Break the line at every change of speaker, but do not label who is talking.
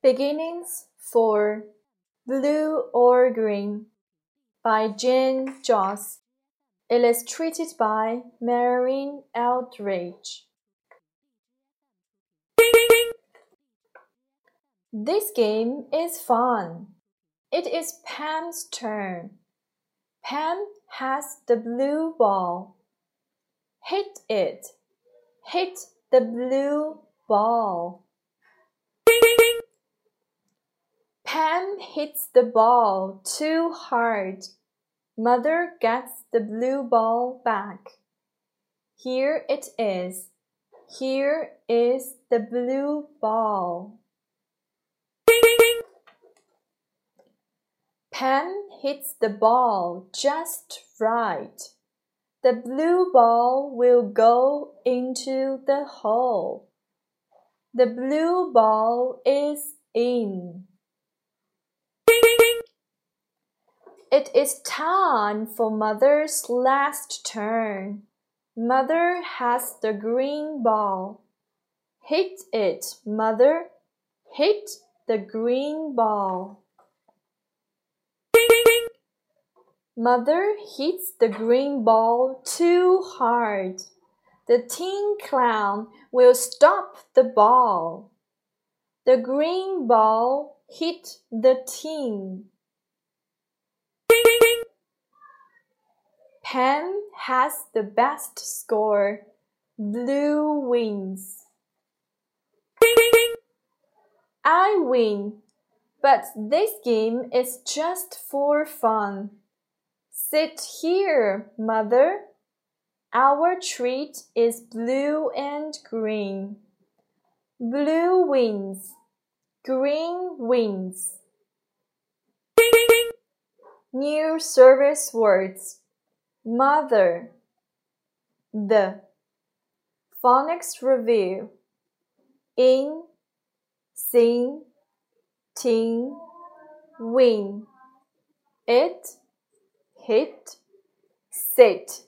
Beginnings for Blue or Green by Jane Joss. Illustrated by Marin Eldridge. This game is fun. It is Pam's turn. Pam has the blue ball. Hit it. Hit the blue ball. Pam hits the ball too hard. Mother gets the blue ball back. Here it is. Here is the blue ball. Pam hits the ball just right. The blue ball will go into the hole. The blue ball is in. It is time for Mother's last turn. Mother has the green ball. Hit it, Mother. Hit the green ball. Mother hits the green ball too hard. The tin clown will stop the ball. The green ball hit the tin. Pam has the best score. Blue wins. I win, but this game is just for fun. Sit here, mother. Our treat is blue and green. Blue wins. Green wins. New service words mother, the phonics review in, sing, ting, win, it, hit, sit.